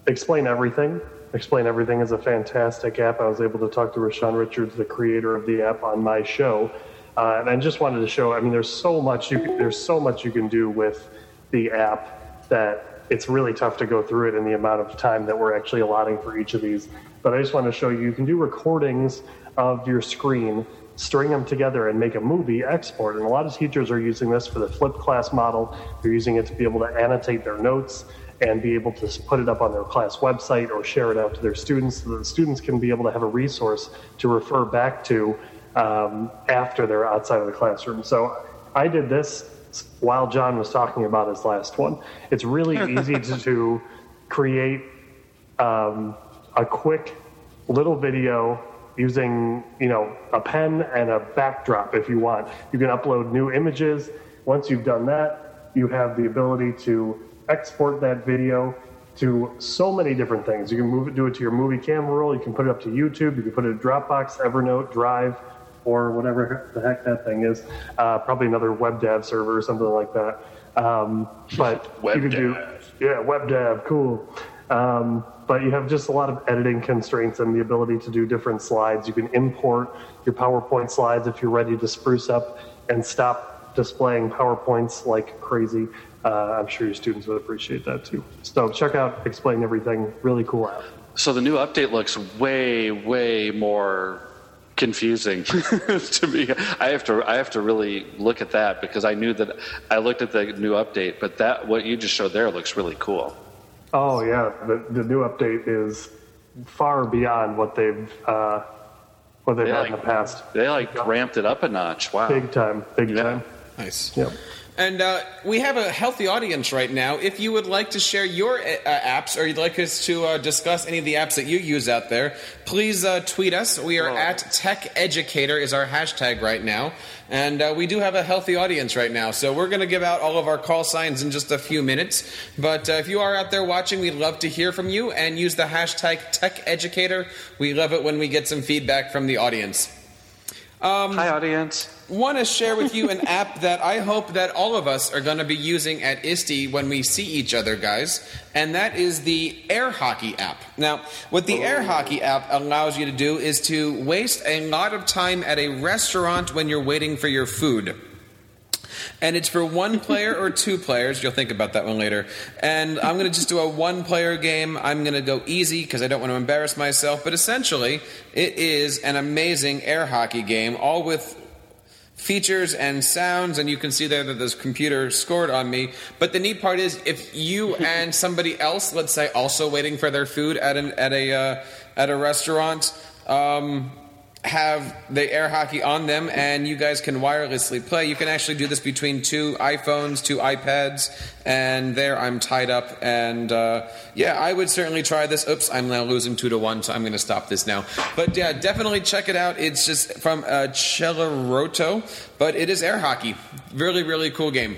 explain everything. Explain everything is a fantastic app. I was able to talk to Reshan Richards, the creator of the app, on my show, uh, and I just wanted to show. I mean, there's so much you can, there's so much you can do with the app that it's really tough to go through it in the amount of time that we're actually allotting for each of these. But I just want to show you, you can do recordings of your screen, string them together and make a movie export. And a lot of teachers are using this for the flipped class model. They're using it to be able to annotate their notes and be able to put it up on their class website or share it out to their students so that the students can be able to have a resource to refer back to um, after they're outside of the classroom. So I did this while John was talking about his last one. It's really easy to, to create um, a quick little video using you know a pen and a backdrop if you want. You can upload new images. Once you've done that, you have the ability to export that video to so many different things. You can move it, do it to your movie camera roll. You can put it up to YouTube. You can put it in Dropbox, Evernote, Drive or whatever the heck that thing is. Uh, probably another WebDAV server or something like that. Um, but web you can dev. do yeah, WebDAV, cool. Um, but you have just a lot of editing constraints and the ability to do different slides. You can import your PowerPoint slides if you're ready to spruce up and stop displaying PowerPoints like crazy. Uh, I'm sure your students would appreciate that too. So check out Explain Everything. Really cool app. So the new update looks way, way more confusing to me. I have to I have to really look at that because I knew that I looked at the new update, but that what you just showed there looks really cool. Oh yeah, the the new update is far beyond what they've uh, what they've They had like, in the past. They like ramped it up a notch. Wow. Big time, big Yeah. time. Nice. Yep. And uh, we have a healthy audience right now. If you would like to share your uh, apps or you'd like us to uh, discuss any of the apps that you use out there, please uh, tweet us. We are at Tech Educator is our hashtag right now, and uh, we do have a healthy audience right now. So we're going to give out all of our call signs in just a few minutes. But uh, if you are out there watching, we'd love to hear from you and use the hashtag Tech Educator. We love it when we get some feedback from the audience Um, Hi audience. want to share with you an app that I hope that all of us are going to be using at ISTE when we see each other, guys, and that is the Air Hockey app. Now, what the Air oh. Hockey app allows you to do is to waste a lot of time at a restaurant when you're waiting for your food. And it's for one player or two players. You'll think about that one later. And I'm going to just do a one player game. I'm going to go easy because I don't want to embarrass myself. But essentially, it is an amazing air hockey game, all with features and sounds, and you can see there that this computer scored on me. But the neat part is, if you and somebody else, let's say, also waiting for their food at an at a uh, at a restaurant. Um, have the air hockey on them and you guys can wirelessly play. You can actually do this between two iPhones, two iPads, and there I'm tied up. And uh, yeah, I would certainly try this. Oops, I'm now losing two to one, so I'm going to stop this now. But yeah, definitely check it out. It's just from uh, Celerato, but it is air hockey. Really, really cool game.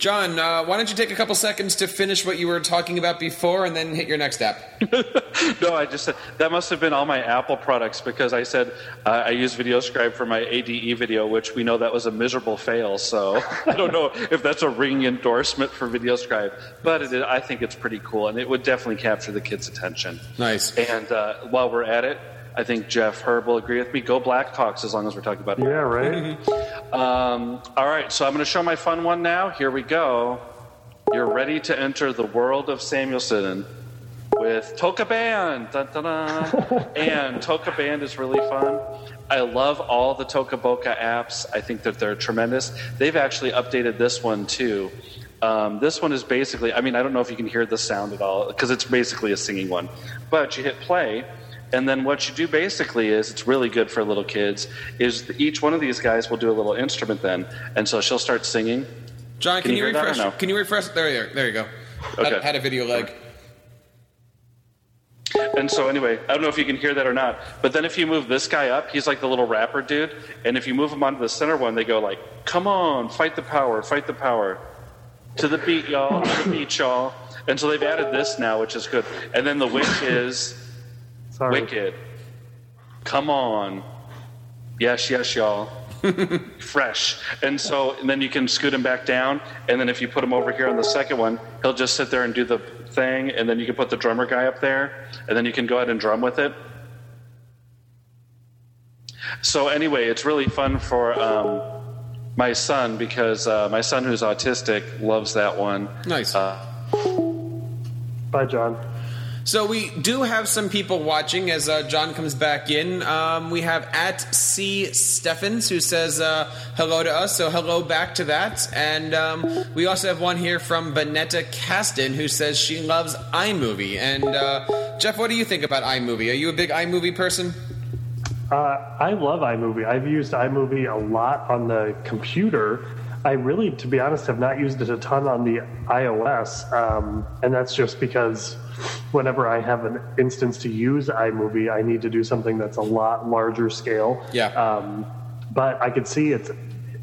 John, uh, why don't you take a couple seconds to finish what you were talking about before and then hit your next app? no, I just said that must have been all my Apple products because I said uh, I use VideoScribe for my ADE video, which we know that was a miserable fail. So I don't know if that's a ring endorsement for VideoScribe, but it, I think it's pretty cool and it would definitely capture the kids' attention. Nice. And uh, while we're at it, I think Jeff Herb will agree with me. Go Blackhawks as long as we're talking about it. Yeah, right. um, all right, so I'm going to show my fun one now. Here we go. You're ready to enter the world of Samuelson with Toca Band. Dun, dun, dun. and Toca Band is really fun. I love all the Toca Boca apps. I think that they're tremendous. They've actually updated this one too. Um, this one is basically, I mean, I don't know if you can hear the sound at all because it's basically a singing one. But you hit play and then what you do basically is it's really good for little kids. Is each one of these guys will do a little instrument then, and so she'll start singing. John, can, can you, you refresh? No? Can you refresh? There, you, there you go. Okay. Had, had a video leg. And so anyway, I don't know if you can hear that or not, but then if you move this guy up, he's like the little rapper dude, and if you move him onto the center one, they go like, "Come on, fight the power, fight the power." To the beat, y'all. To the beat, y'all. And so they've added this now, which is good. And then the witch is Sorry. Wicked. Come on. Yes, yes, y'all. Fresh. And so and then you can scoot him back down. And then if you put him over here on the second one, he'll just sit there and do the thing. And then you can put the drummer guy up there. And then you can go ahead and drum with it. So, anyway, it's really fun for um, my son because uh, my son, who's autistic, loves that one. Nice. Uh, Bye, John. So we do have some people watching as uh, John comes back in. Um, we have at C Steffens who says uh, hello to us, so hello back to that. And um, we also have one here from Vanetta Caston who says she loves iMovie. And uh, Jeff, what do you think about iMovie? Are you a big iMovie person? Uh, I love iMovie. I've used iMovie a lot on the computer. I really, to be honest, have not used it a ton on the iOS, um, and that's just because whenever I have an instance to use iMovie, I need to do something that's a lot larger scale. Yeah. Um, but I could see its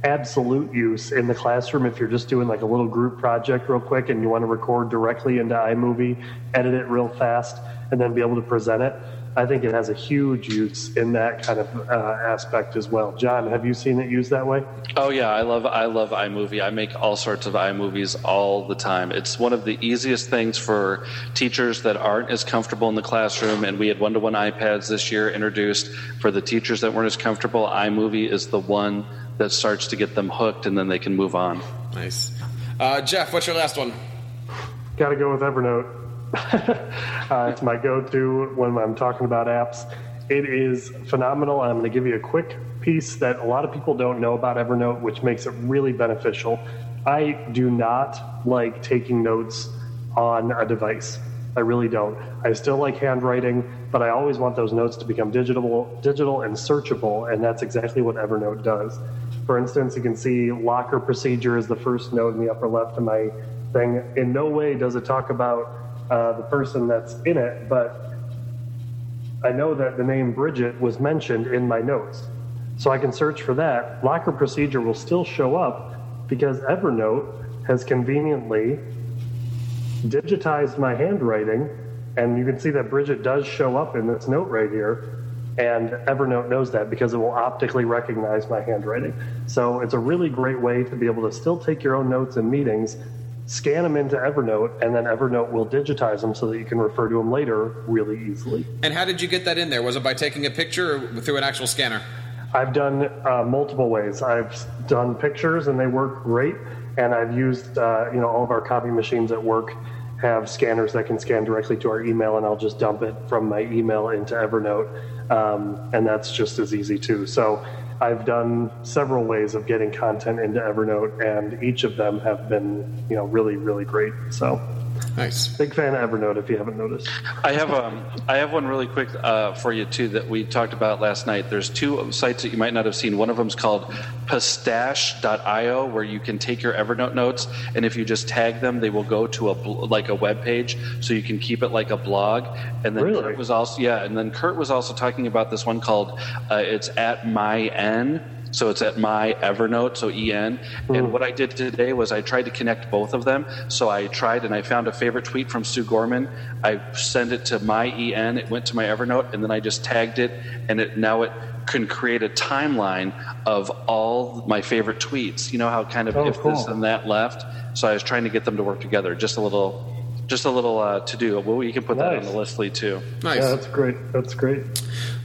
absolute use in the classroom if you're just doing like a little group project real quick and you want to record directly into iMovie, edit it real fast, and then be able to present it. I think it has a huge use in that kind of uh, aspect as well. John, have you seen it used that way? Oh yeah, I love I love iMovie. I make all sorts of iMovies all the time. It's one of the easiest things for teachers that aren't as comfortable in the classroom. And we had one-to-one iPads this year introduced for the teachers that weren't as comfortable. iMovie is the one that starts to get them hooked, and then they can move on. Nice. Uh, Jeff, what's your last one? Got to go with Evernote. uh, it's my go-to when I'm talking about apps. It is phenomenal. I'm going to give you a quick piece that a lot of people don't know about Evernote, which makes it really beneficial. I do not like taking notes on a device. I really don't. I still like handwriting, but I always want those notes to become digital, digital and searchable, and that's exactly what Evernote does. For instance, you can see locker procedure is the first note in the upper left of my thing. In no way does it talk about uh, the person that's in it, but I know that the name Bridget was mentioned in my notes. So I can search for that. Locker procedure will still show up because Evernote has conveniently digitized my handwriting, and you can see that Bridget does show up in this note right here. And Evernote knows that because it will optically recognize my handwriting. So it's a really great way to be able to still take your own notes in meetings scan them into Evernote, and then Evernote will digitize them so that you can refer to them later really easily. And how did you get that in there? Was it by taking a picture or through an actual scanner? I've done uh, multiple ways. I've done pictures, and they work great. And I've used, uh, you know, all of our copy machines at work have scanners that can scan directly to our email, and I'll just dump it from my email into Evernote, um, and that's just as easy too. So I've done several ways of getting content into Evernote, and each of them have been, you know, really, really great. So, nice. Big fan of Evernote. If you haven't noticed, I have um, I have one really quick uh, for you too that we talked about last night. There's two sites that you might not have seen. One of them is called Postach.io, where you can take your Evernote notes, and if you just tag them, they will go to a like a web page, so you can keep it like a blog. And then really? Kurt was also yeah, and then Kurt was also talking about this one called uh, it's at my n so it's at my Evernote, so EN. Mm. And what I did today was I tried to connect both of them. So I tried and I found a favorite tweet from Sue Gorman. I sent it to my EN, it went to my Evernote, and then I just tagged it, and it now it can create a timeline of all my favorite tweets. You know how kind of oh, if cool. this and that left. So I was trying to get them to work together. Just a little just a little uh, to do. Well, you can put nice. that on the list, Lee, too. Nice. Yeah, that's great. That's great.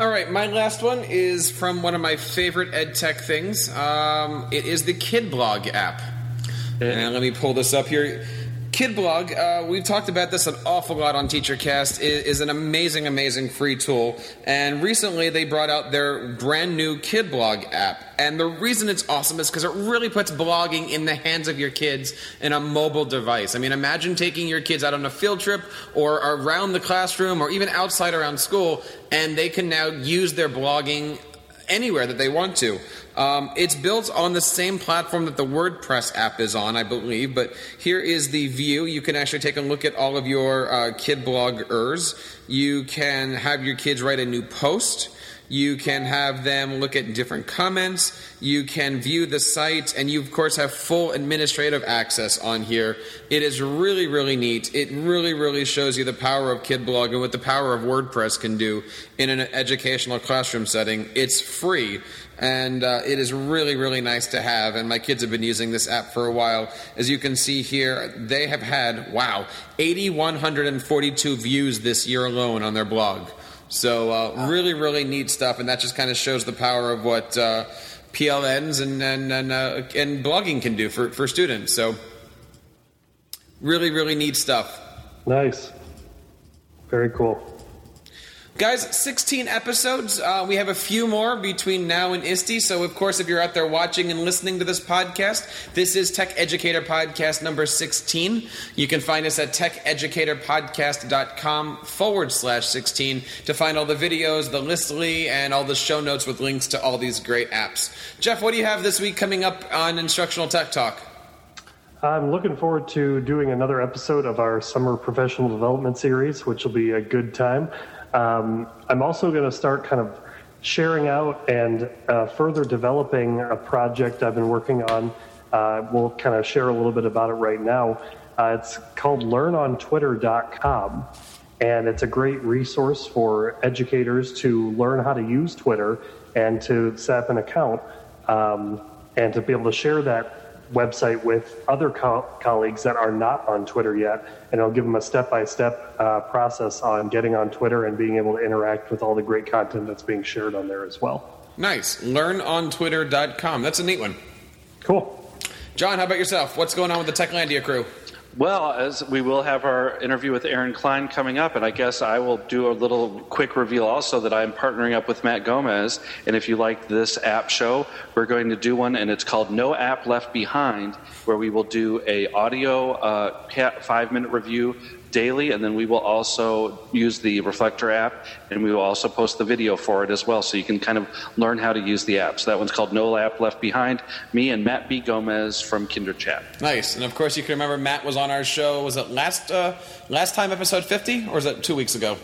All right, my last one is from one of my favorite ed tech things. Um, it is the KidBlog app. Yeah. And let me pull this up here. KidBlog, uh, we've talked about this an awful lot on TeacherCast, is, is, an amazing, amazing free tool. And recently they brought out their brand new KidBlog app. And the reason it's awesome is because it really puts blogging in the hands of your kids in a mobile device. I mean, imagine taking your kids out on a field trip or around the classroom or even outside around school, and they can now use their blogging anywhere that they want to. Um, it's built on the same platform that the WordPress app is on, I believe. But here is the view. You can actually take a look at all of your uh, kid bloggers. You can have your kids write a new post. You can have them look at different comments. You can view the site, and you, of course, have full administrative access on here. It is really, really neat. It really, really shows you the power of KidBlog and what the power of WordPress can do in an educational classroom setting. It's free and uh, it is really, really nice to have. And my kids have been using this app for a while. As you can see here, they have had, wow, 8,142 views this year alone on their blog. So uh, really, really neat stuff, and that just kind of shows the power of what uh, PLNs and and and, uh, and, blogging can do for, for students. So really, really neat stuff. Nice, very cool. Guys, 16 episodes. Uh, we have a few more between now and ISTE. So, of course, if you're out there watching and listening to this podcast, this is Tech Educator Podcast number 16. You can find us at techeducatorpodcast.com forward slash 16 to find all the videos, the listly, and all the show notes with links to all these great apps. Jeff, what do you have this week coming up on Instructional Tech Talk? I'm looking forward to doing another episode of our summer professional development series, which will be a good time. Um, I'm also going to start kind of sharing out and uh, further developing a project I've been working on. Uh, we'll kind of share a little bit about it right now. Uh, it's called learnontwitter.com, and it's a great resource for educators to learn how to use Twitter and to set up an account um, and to be able to share that website with other co- colleagues that are not on Twitter yet, and I'll give them a step by step process on getting on Twitter and being able to interact with all the great content that's being shared on there as well. Nice. LearnOnTwitter.com. That's a neat one. Cool. John, how about yourself? What's going on with the Techlandia crew? Well, as we will have our interview with Aaron Klein coming up, and I guess I will do a little quick reveal also that I'm partnering up with Matt Gomez. And if you like this app show, we're going to do one, and it's called No App Left Behind, where we will do a audio uh, five minute review daily, and then we will also use the Reflector app, and we will also post the video for it as well, so you can kind of learn how to use the app. So that one's called No App Left Behind. Me and Matt B. Gomez from Kinder Chat. Nice, and of course you can remember Matt was on our show. Was it last uh, last time episode fifty, or is it two weeks ago?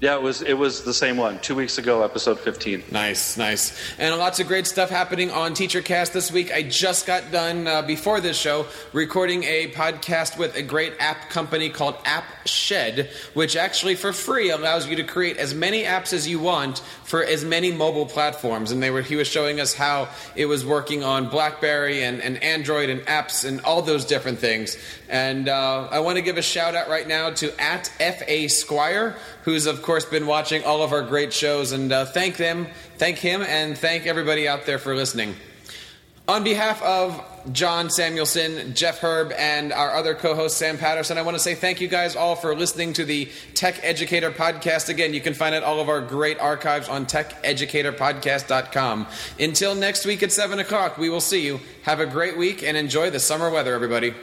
Yeah, it was it was the same one. Two weeks ago, episode fifteen. Nice, nice, and lots of great stuff happening on TeacherCast this week. I just got done uh, before this show recording a podcast with a great app company called App Shed, which actually for free allows you to create as many apps as you want for as many mobile platforms. And they were he was showing us how it was working on BlackBerry and, and Android and apps and all those different things. And uh, I want to give a shout out right now to at fa Squire, who's of course been watching all of our great shows, and uh, thank them, thank him, and thank everybody out there for listening. On behalf of John Samuelson, Jeff Herb, and our other co host, Sam Patterson, I want to say thank you guys all for listening to the Tech Educator Podcast. Again, you can find out all of our great archives on techeducatorpodcast.com. Until next week at 7 o'clock, we will see you. Have a great week and enjoy the summer weather, everybody.